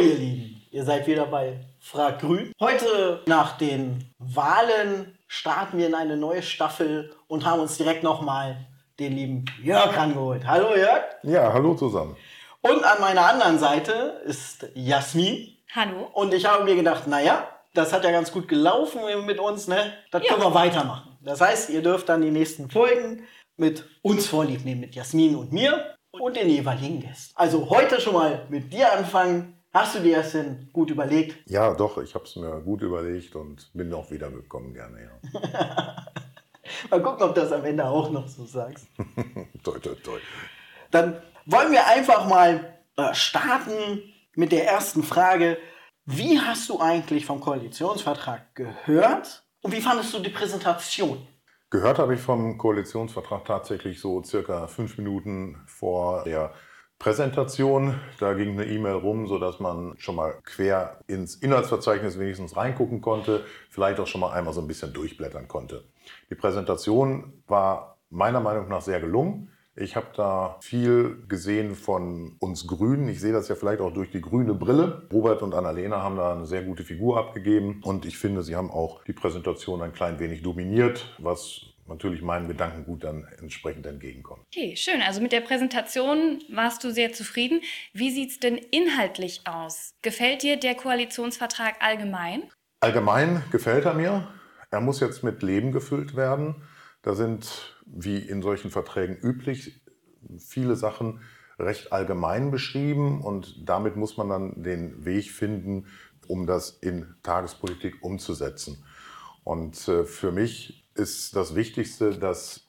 ihr Lieben, ihr seid wieder bei Frag Grün. Heute nach den Wahlen starten wir in eine neue Staffel und haben uns direkt nochmal den lieben Jörg angeholt. Hallo Jörg. Ja, hallo zusammen. Und an meiner anderen Seite ist Jasmin. Hallo. Und ich habe mir gedacht, naja, das hat ja ganz gut gelaufen mit uns, ne? Das Ja. können wir weitermachen. Das heißt, ihr dürft dann die nächsten Folgen mit uns vorlieb nehmen, mit Jasmin und mir und den jeweiligen Gästen. Also heute schon mal mit dir anfangen. Hast du dir das denn gut überlegt? Ja, doch, ich habe es mir gut überlegt und bin auch wiedergekommen gerne. Ja. Mal gucken, ob du das am Ende auch noch so sagst. toi, toi, toi. Dann wollen wir einfach mal äh, starten mit der ersten Frage. Wie hast du eigentlich vom Koalitionsvertrag gehört und wie fandest du die Präsentation? Gehört habe ich vom Koalitionsvertrag tatsächlich so circa fünf Minuten vor der Präsentation. Da ging eine E-Mail rum, sodass man schon mal quer ins Inhaltsverzeichnis wenigstens reingucken konnte, vielleicht auch schon mal einmal so ein bisschen durchblättern konnte. Die Präsentation war meiner Meinung nach sehr gelungen. Ich habe da viel gesehen von uns Grünen. Ich sehe das ja vielleicht auch durch die grüne Brille. Robert und Annalena haben da eine sehr gute Figur abgegeben. Und ich finde, sie haben auch die Präsentation ein klein wenig dominiert, was natürlich meinem Gedankengut dann entsprechend entgegenkommt. Okay, schön. Also mit der Präsentation warst du sehr zufrieden. Wie sieht es denn inhaltlich aus? Gefällt dir der Koalitionsvertrag allgemein? Allgemein gefällt er mir. Er muss jetzt mit Leben gefüllt werden. Da sind, wie in solchen Verträgen üblich, viele Sachen recht allgemein beschrieben und damit muss man dann den Weg finden, um das in Tagespolitik umzusetzen. Und äh, für mich ist das Wichtigste, dass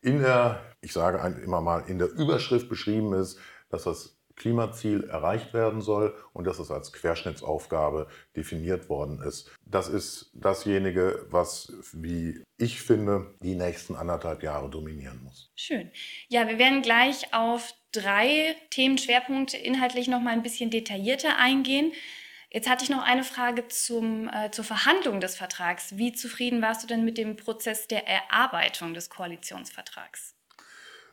in der, ich sage immer mal, in der Überschrift beschrieben ist, dass das Klimaziel erreicht werden soll und dass es als Querschnittsaufgabe definiert worden ist. Das ist dasjenige, was, wie ich finde, die nächsten anderthalb Jahre dominieren muss. Schön. Ja, wir werden gleich auf drei Themenschwerpunkte inhaltlich noch mal ein bisschen detaillierter eingehen. Jetzt hatte ich noch eine Frage zum, äh, zur Verhandlung des Vertrags. Wie zufrieden warst du denn mit dem Prozess der Erarbeitung des Koalitionsvertrags?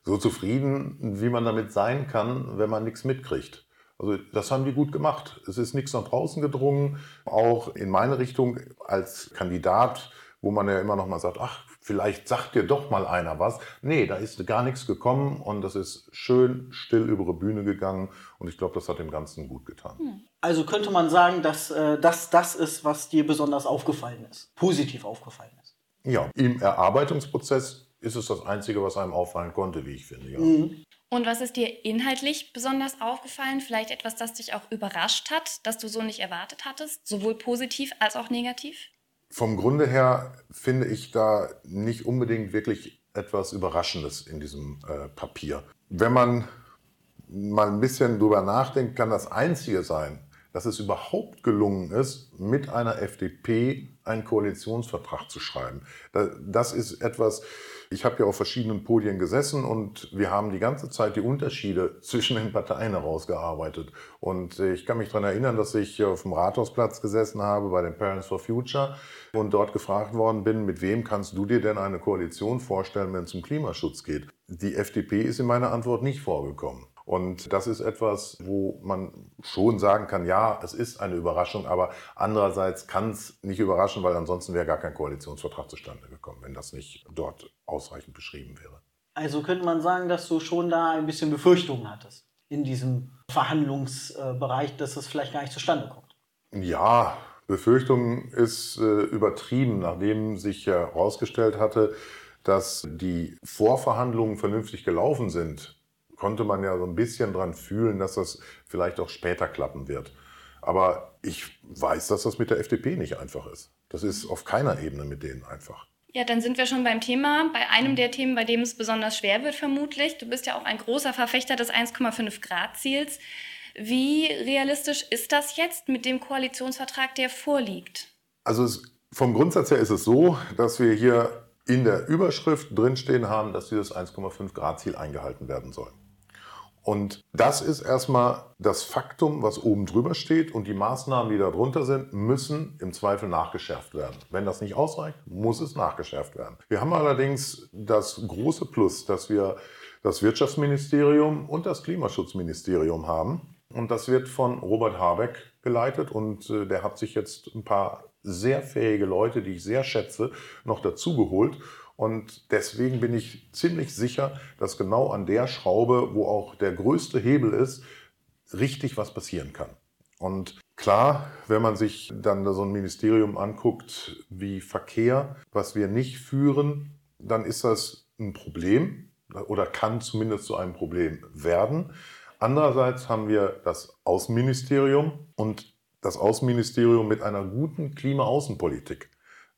So zufrieden, wie man damit sein kann, wenn man nichts mitkriegt. Also das haben die gut gemacht. Es ist nichts nach draußen gedrungen, auch in meine Richtung als Kandidat, wo man ja immer noch mal sagt, ach, vielleicht sagt dir doch mal einer was. Nee, da ist gar nichts gekommen und das ist schön still über die Bühne gegangen und ich glaube, das hat dem Ganzen gut getan. Also könnte man sagen, dass äh, das das ist, was dir besonders aufgefallen ist, positiv aufgefallen ist. Ja, im Erarbeitungsprozess ist es das Einzige, was einem auffallen konnte, wie ich finde. Ja. Mhm. Und was ist dir inhaltlich besonders aufgefallen? Vielleicht etwas, das dich auch überrascht hat, das du so nicht erwartet hattest, sowohl positiv als auch negativ? Vom Grunde her finde ich da nicht unbedingt wirklich etwas Überraschendes in diesem äh, Papier. Wenn man mal ein bisschen drüber nachdenkt, kann das Einzige sein, dass es überhaupt gelungen ist, mit einer FDP einen Koalitionsvertrag zu schreiben. Da- Das ist etwas, ich habe ja auf verschiedenen Podien gesessen und wir haben die ganze Zeit die Unterschiede zwischen den Parteien herausgearbeitet. Und äh, ich kann mich daran erinnern, dass ich auf dem Rathausplatz gesessen habe bei den Parents for Future und dort gefragt worden bin, mit wem kannst du dir denn eine Koalition vorstellen, wenn es um Klimaschutz geht? Die FDP ist in meiner Antwort nicht vorgekommen. Und das ist etwas, wo man schon sagen kann, ja, es ist eine Überraschung, aber andererseits kann es nicht überraschen, weil ansonsten wäre gar kein Koalitionsvertrag zustande gekommen, wenn das nicht dort ausreichend beschrieben wäre. Also könnte man sagen, dass du schon da ein bisschen Befürchtungen hattest in diesem Verhandlungsbereich, dass es vielleicht gar nicht zustande kommt. Ja, Befürchtung ist äh, übertrieben, nachdem sich herausgestellt hatte, dass die Vorverhandlungen vernünftig gelaufen sind, konnte man ja so ein bisschen dran fühlen, dass das vielleicht auch später klappen wird. Aber ich weiß, dass das mit der FDP nicht einfach ist. Das ist auf keiner Ebene mit denen einfach. Ja, dann sind wir schon beim Thema, bei einem der Themen, bei dem es besonders schwer wird vermutlich. Du bist ja auch ein großer Verfechter des 1,5 Grad Ziels. Wie realistisch ist das jetzt mit dem Koalitionsvertrag, der vorliegt? Also es, vom Grundsatz her ist es so, dass wir hier in der Überschrift drinstehen haben, dass dieses 1,5 Grad Ziel eingehalten werden soll. Und das ist erstmal das Faktum, was oben drüber steht und die Maßnahmen, die da drunter sind, müssen im Zweifel nachgeschärft werden. Wenn das nicht ausreicht, muss es nachgeschärft werden. Wir haben allerdings das große Plus, dass wir das Wirtschaftsministerium und das Klimaschutzministerium haben, Und das wird von Robert Habeck geleitet und äh, der hat sich jetzt ein paar sehr fähige Leute, die ich sehr schätze, noch dazugeholt. Und deswegen bin ich ziemlich sicher, dass genau an der Schraube, wo auch der größte Hebel ist, richtig was passieren kann. Und klar, wenn man sich dann so ein Ministerium anguckt wie Verkehr, was wir nicht führen, dann ist das ein Problem oder kann zumindest zu einem Problem werden. Andererseits haben wir das Außenministerium und das Außenministerium mit einer guten Klimaaußenpolitik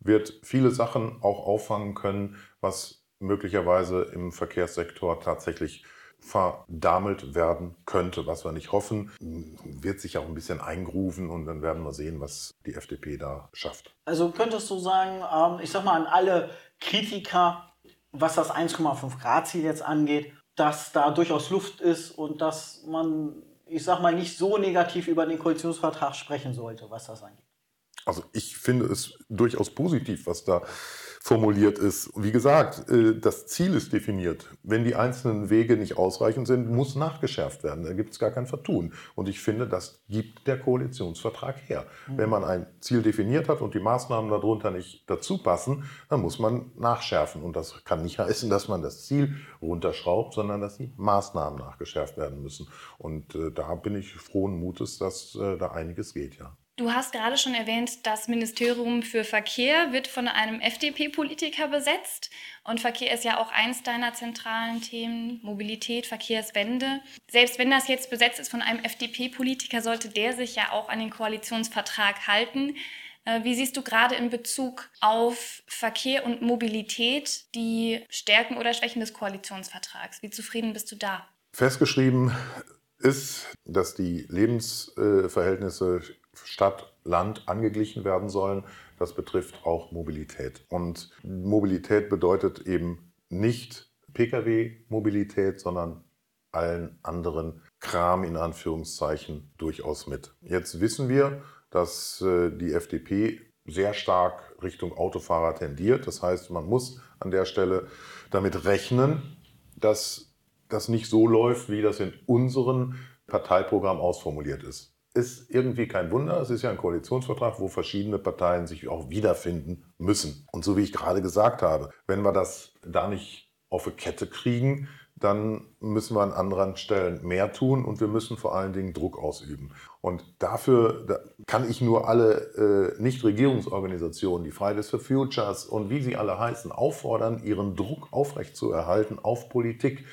wird viele Sachen auch auffangen können, was möglicherweise im Verkehrssektor tatsächlich verdammelt werden könnte, was wir nicht hoffen, wird sich auch ein bisschen eingrufen und dann werden wir sehen, was die FDP da schafft. Also könntest du sagen, ähm, ich sag mal an alle Kritiker, was das 1,5 Grad Ziel jetzt angeht, dass da durchaus Luft ist und dass man, ich sag mal, nicht so negativ über den Koalitionsvertrag sprechen sollte, was das angeht. Also ich finde es durchaus positiv, was da formuliert ist. Wie gesagt, äh, das Ziel ist definiert. Wenn die einzelnen Wege nicht ausreichend sind, muss nachgeschärft werden. Da gibt es gar kein Vertun. Und ich finde, das gibt der Koalitionsvertrag her. Mhm. Wenn man ein Ziel definiert hat und die Maßnahmen darunter nicht dazu passen, dann muss man nachschärfen. Und das kann nicht heißen, dass man das Ziel runterschraubt, sondern dass die Maßnahmen nachgeschärft werden müssen. Und äh, da bin ich frohen Mutes, dass äh, da einiges geht, ja. Du hast gerade schon erwähnt, das Ministerium für Verkehr wird von einem FDP-Politiker besetzt. Und Verkehr ist ja auch eins deiner zentralen Themen, Mobilität, Verkehrswende. Selbst wenn das jetzt besetzt ist von einem FDP-Politiker, sollte der sich ja auch an den Koalitionsvertrag halten. Äh, wie siehst du gerade in Bezug auf Verkehr und Mobilität die Stärken oder Schwächen des Koalitionsvertrags? Wie zufrieden bist du da? Festgeschrieben ist, dass die Lebensverhältnisse Stadt, Land angeglichen werden sollen. Das betrifft auch Mobilität. Und Mobilität bedeutet eben nicht Pkw-Mobilität, sondern allen anderen Kram in Anführungszeichen durchaus mit. Jetzt wissen wir, dass äh, die FDP sehr stark Richtung Autofahrer tendiert. Das heißt, man muss an der Stelle damit rechnen, dass das nicht so läuft, wie das in unserem Parteiprogramm ausformuliert ist ist irgendwie kein Wunder. Es ist ja ein Koalitionsvertrag, wo verschiedene Parteien sich auch wiederfinden müssen. Und so wie ich gerade gesagt habe, wenn wir das da nicht auf eine Kette kriegen, dann müssen wir an anderen Stellen mehr tun und wir müssen vor allen Dingen Druck ausüben. Und dafür da kann ich nur alle äh, Nichtregierungsorganisationen, die Fridays for Futures und wie sie alle heißen, auffordern, ihren Druck aufrechtzuerhalten auf Politik.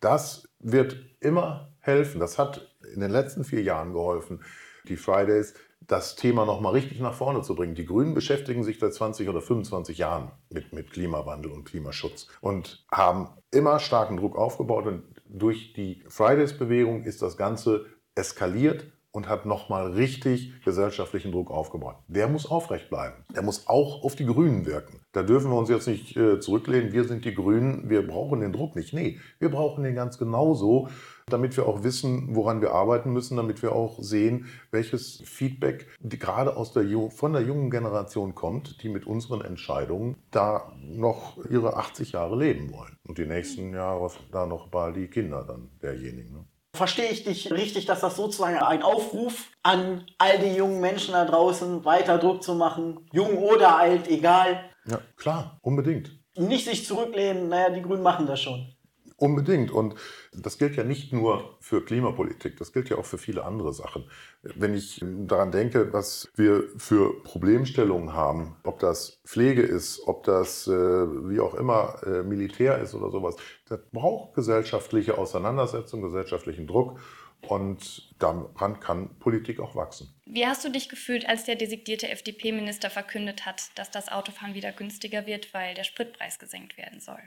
Das wird immer helfen. Das hat in den letzten vier Jahren geholfen, die Fridays, das Thema nochmal richtig nach vorne zu bringen. Die Grünen beschäftigen sich seit 20 oder 25 Jahren mit, mit Klimawandel und Klimaschutz und haben immer starken Druck aufgebaut. Und durch die Fridays-Bewegung ist das Ganze eskaliert und hat nochmal richtig gesellschaftlichen Druck aufgebaut. Der muss aufrecht bleiben. Der muss auch auf die Grünen wirken. Da dürfen wir uns jetzt nicht äh, zurücklehnen, wir sind die Grünen, wir brauchen den Druck nicht. Nee, wir brauchen den ganz genauso damit wir auch wissen, woran wir arbeiten müssen, damit wir auch sehen, welches Feedback gerade aus der, von der jungen Generation kommt, die mit unseren Entscheidungen da noch ihre 80 Jahre leben wollen. Und die nächsten Jahre da noch bald die Kinder dann derjenigen. Ne? Verstehe ich dich richtig, dass das sozusagen ein Aufruf an all die jungen Menschen da draußen, weiter Druck zu machen, jung oder alt, egal. Ja, klar, unbedingt. Nicht sich zurücklehnen, naja, die Grünen machen das schon. Unbedingt. Und das gilt ja nicht nur für Klimapolitik, das gilt ja auch für viele andere Sachen. Wenn ich daran denke, was wir für Problemstellungen haben, ob das Pflege ist, ob das äh, wie auch immer äh, Militär ist oder sowas, das braucht gesellschaftliche Auseinandersetzung, gesellschaftlichen Druck. Und daran kann Politik auch wachsen. Wie hast du dich gefühlt, als der designierte FDP-Minister verkündet hat, dass das Autofahren wieder günstiger wird, weil der Spritpreis gesenkt werden soll?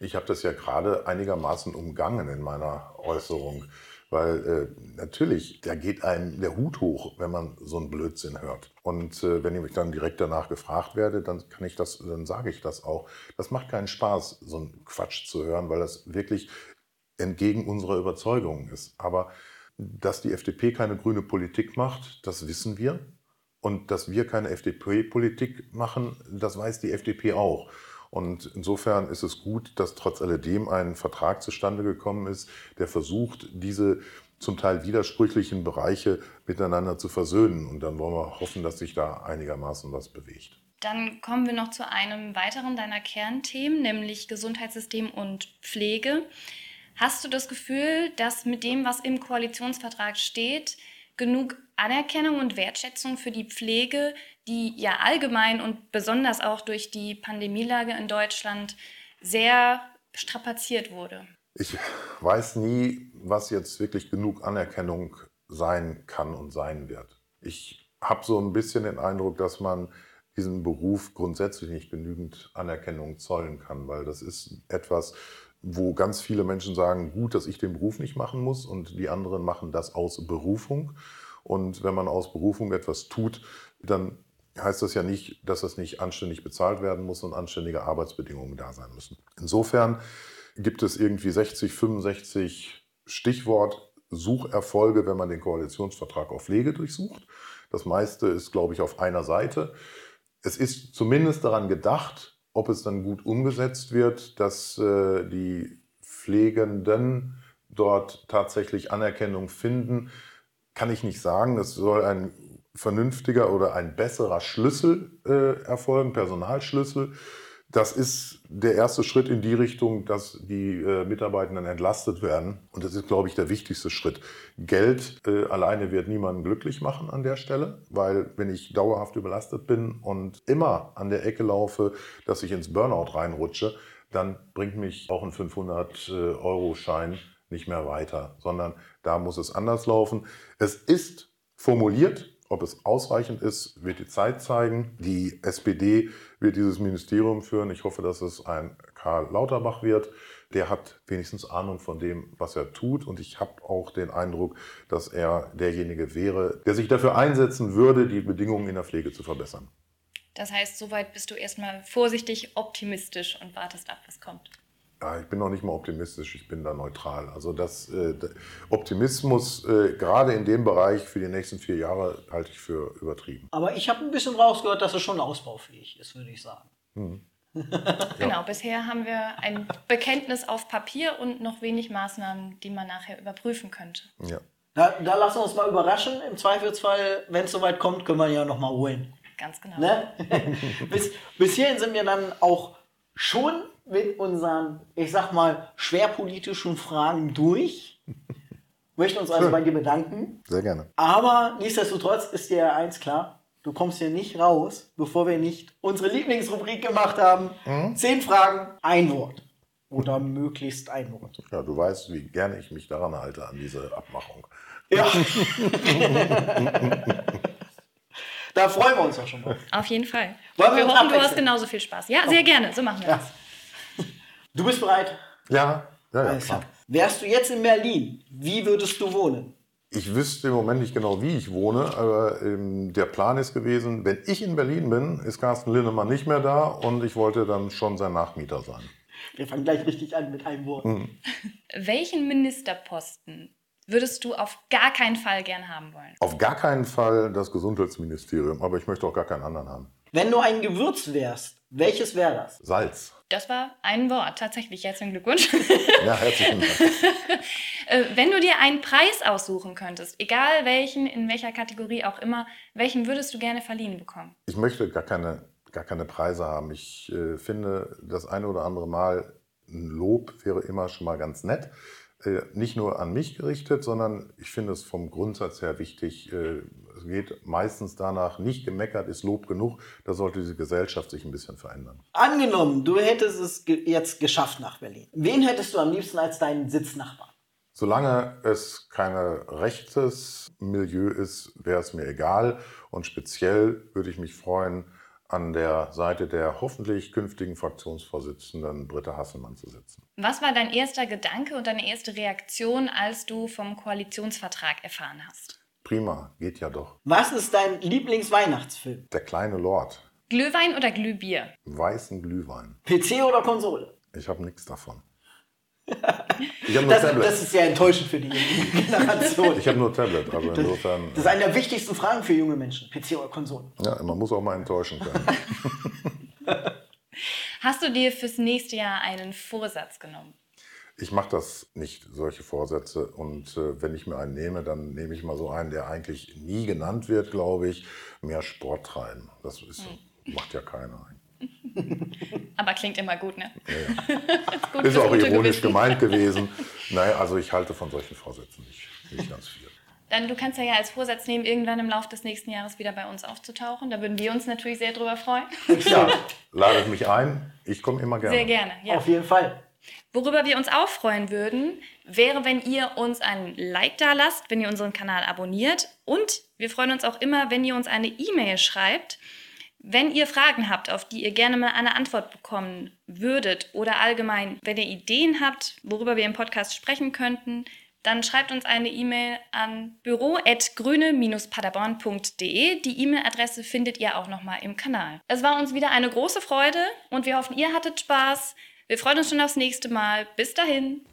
Ich habe das ja gerade einigermaßen umgangen in meiner Äußerung, weil äh, natürlich, da geht einem der Hut hoch, wenn man so einen Blödsinn hört. Und äh, wenn ich mich dann direkt danach gefragt werde, dann kann ich das, dann sage ich das auch. Das macht keinen Spaß, so einen Quatsch zu hören, weil das wirklich entgegen unserer Überzeugungen ist. Aber dass die FDP keine grüne Politik macht, das wissen wir. Und dass wir keine FDP-Politik machen, das weiß die FDP auch. Und insofern ist es gut, dass trotz alledem ein Vertrag zustande gekommen ist, der versucht, diese zum Teil widersprüchlichen Bereiche miteinander zu versöhnen. Und dann wollen wir hoffen, dass sich da einigermaßen was bewegt. Dann kommen wir noch zu einem weiteren deiner Kernthemen, nämlich Gesundheitssystem und Pflege. Hast du das Gefühl, dass mit dem, was im Koalitionsvertrag steht, genug Anerkennung und Wertschätzung für die Pflege, die ja allgemein und besonders auch durch die Pandemielage in Deutschland sehr strapaziert wurde? Ich weiß nie, was jetzt wirklich genug Anerkennung sein kann und sein wird. Ich habe so ein bisschen den Eindruck, dass man diesem Beruf grundsätzlich nicht genügend Anerkennung zollen kann, weil das ist etwas, wo ganz viele Menschen sagen, gut, dass ich den Beruf nicht machen muss und die anderen machen das aus Berufung. Und wenn man aus Berufung etwas tut, dann heißt das ja nicht, dass das nicht anständig bezahlt werden muss und anständige Arbeitsbedingungen da sein müssen. Insofern gibt es irgendwie 60, 65 Stichwort Sucherfolge, wenn man den Koalitionsvertrag auf Pflege durchsucht. Das meiste ist, glaube ich, auf einer Seite. Es ist zumindest daran gedacht, ob es dann gut umgesetzt wird, dass äh, die Pflegenden dort tatsächlich Anerkennung finden, kann ich nicht sagen. Es soll ein vernünftiger oder ein besserer Schlüssel äh, erfolgen, Personalschlüssel. Das ist der erste Schritt in die Richtung, dass die äh, Mitarbeitenden entlastet werden. Und das ist, glaube ich, der wichtigste Schritt. Geld äh, alleine wird niemanden glücklich machen an der Stelle, weil wenn ich dauerhaft überlastet bin und immer an der Ecke laufe, dass ich ins Burnout reinrutsche, dann bringt mich auch ein 500-Euro-Schein nicht mehr weiter, sondern da muss es anders laufen. Es ist formuliert ob es ausreichend ist, wird die Zeit zeigen. Die SPD wird dieses Ministerium führen. Ich hoffe, dass es ein Karl Lauterbach wird. Der hat wenigstens Ahnung von dem, was er tut. Und ich habe auch den Eindruck, dass er derjenige wäre, der sich dafür einsetzen würde, die Bedingungen in der Pflege zu verbessern. Das heißt, soweit bist du erstmal vorsichtig optimistisch und wartest ab, was kommt. Ja, ich bin noch nicht mal optimistisch, ich bin da neutral. Also das äh, Optimismus äh, gerade in dem Bereich für die nächsten vier Jahre halte ich für übertrieben. Aber ich habe ein bisschen rausgehört, dass es schon ausbaufähig ist, würde ich sagen. Hm. genau, bisher haben wir ein Bekenntnis auf Papier und noch wenig Maßnahmen, die man nachher überprüfen könnte. Ja. Da, da lassen wir uns mal überraschen. Im Zweifelsfall, wenn es soweit kommt, können wir ja noch mal holen. Ganz genau. Ne? bis, bis hierhin sind wir dann auch schon mit unseren, ich sag mal, schwerpolitischen Fragen durch. Möchten uns also bei dir bedanken. Sehr gerne. Aber nichtsdestotrotz ist dir eins klar. Du kommst hier nicht raus, bevor wir nicht unsere Lieblingsrubrik gemacht haben. Mhm. Zehn Fragen, ein Wort. Oder möglichst ein Wort. Ja, du weißt, wie gerne ich mich daran halte, an diese Abmachung. Ja. da freuen wir uns auch schon mal. Auf jeden Fall. Wollen wir, wir hoffen, du hast genauso viel Spaß. Ja, sehr gerne. So machen wir ja. das. Du bist bereit? Ja, ja, ja klar. Wärst du jetzt in Berlin, wie würdest du wohnen? Ich wüsste im Moment nicht genau, wie ich wohne, aber ähm, der Plan ist gewesen, wenn ich in Berlin bin, ist Carsten Linnemann nicht mehr da und ich wollte dann schon sein Nachmieter sein. Wir fangen gleich richtig an mit einem Wort. Mhm. Welchen Ministerposten würdest du auf gar keinen Fall gern haben wollen? Auf gar keinen Fall das Gesundheitsministerium, aber ich möchte auch gar keinen anderen haben. Wenn du ein Gewürz wärst, welches wäre das? Salz. Das war ein Wort, tatsächlich. Herzlichen Glückwunsch. Ja, herzlichen Dank. Äh, wenn du dir einen Preis aussuchen könntest, egal welchen, in welcher Kategorie auch immer, welchen würdest du gerne verliehen bekommen? Ich möchte gar keine, gar keine Preise haben. Ich äh, finde, das eine oder andere Mal ein Lob wäre immer schon mal ganz nett. Äh, nicht nur an mich gerichtet, sondern ich finde es vom Grundsatz her wichtig, äh, es geht meistens danach, nicht gemeckert ist Lob genug, da sollte diese Gesellschaft sich ein bisschen verändern. Angenommen, du hättest es jetzt geschafft nach Berlin. Wen hättest du am liebsten als deinen Sitznachbarn? Solange es kein rechtes Milieu ist, wäre es mir egal. Und speziell würde ich mich freuen, an der Seite der hoffentlich künftigen Fraktionsvorsitzenden Britta Hasselmann zu sitzen. Was war dein erster Gedanke und deine erste Reaktion, als du vom Koalitionsvertrag erfahren hast? Prima, geht ja doch. Was ist dein Lieblingsweihnachtsfilm? Der kleine Lord. Glühwein oder Glühbier? Weißen Glühwein. PC oder Konsole? Ich habe nichts davon. Ich habe nur das, Tablet. Das ist sehr enttäuschend für die Generation. ich habe nur Tablet, also insofern. Das ist eine der wichtigsten Fragen für junge Menschen: PC oder Konsole. Ja, man muss auch mal enttäuschen können. Hast du dir fürs nächste Jahr einen Vorsatz genommen? Ich mache das nicht, solche Vorsätze. Und äh, wenn ich mir einen nehme, dann nehme ich mal so einen, der eigentlich nie genannt wird, glaube ich. Mehr Sport treiben. Das ist, hm. macht ja keiner. Aber klingt immer gut, ne? Ja, ja. ist, ist auch ironisch Gewissen. gemeint gewesen. Naja, also ich halte von solchen Vorsätzen nicht, nicht ganz viel. Dann du kannst ja, ja als Vorsatz nehmen, irgendwann im Laufe des nächsten Jahres wieder bei uns aufzutauchen. Da würden wir uns natürlich sehr drüber freuen. Ja, ladet mich ein. Ich komme immer gerne. Sehr gerne, ja. Auf jeden Fall. Worüber wir uns auch freuen würden, wäre, wenn ihr uns ein Like da lasst, wenn ihr unseren Kanal abonniert. Und wir freuen uns auch immer, wenn ihr uns eine E-Mail schreibt. Wenn ihr Fragen habt, auf die ihr gerne mal eine Antwort bekommen würdet oder allgemein, wenn ihr Ideen habt, worüber wir im Podcast sprechen könnten, dann schreibt uns eine E-Mail an büro.grüne-paderborn.de. Die E-Mail-Adresse findet ihr auch nochmal im Kanal. Es war uns wieder eine große Freude und wir hoffen, ihr hattet Spaß. Wir freuen uns schon aufs nächste Mal. Bis dahin.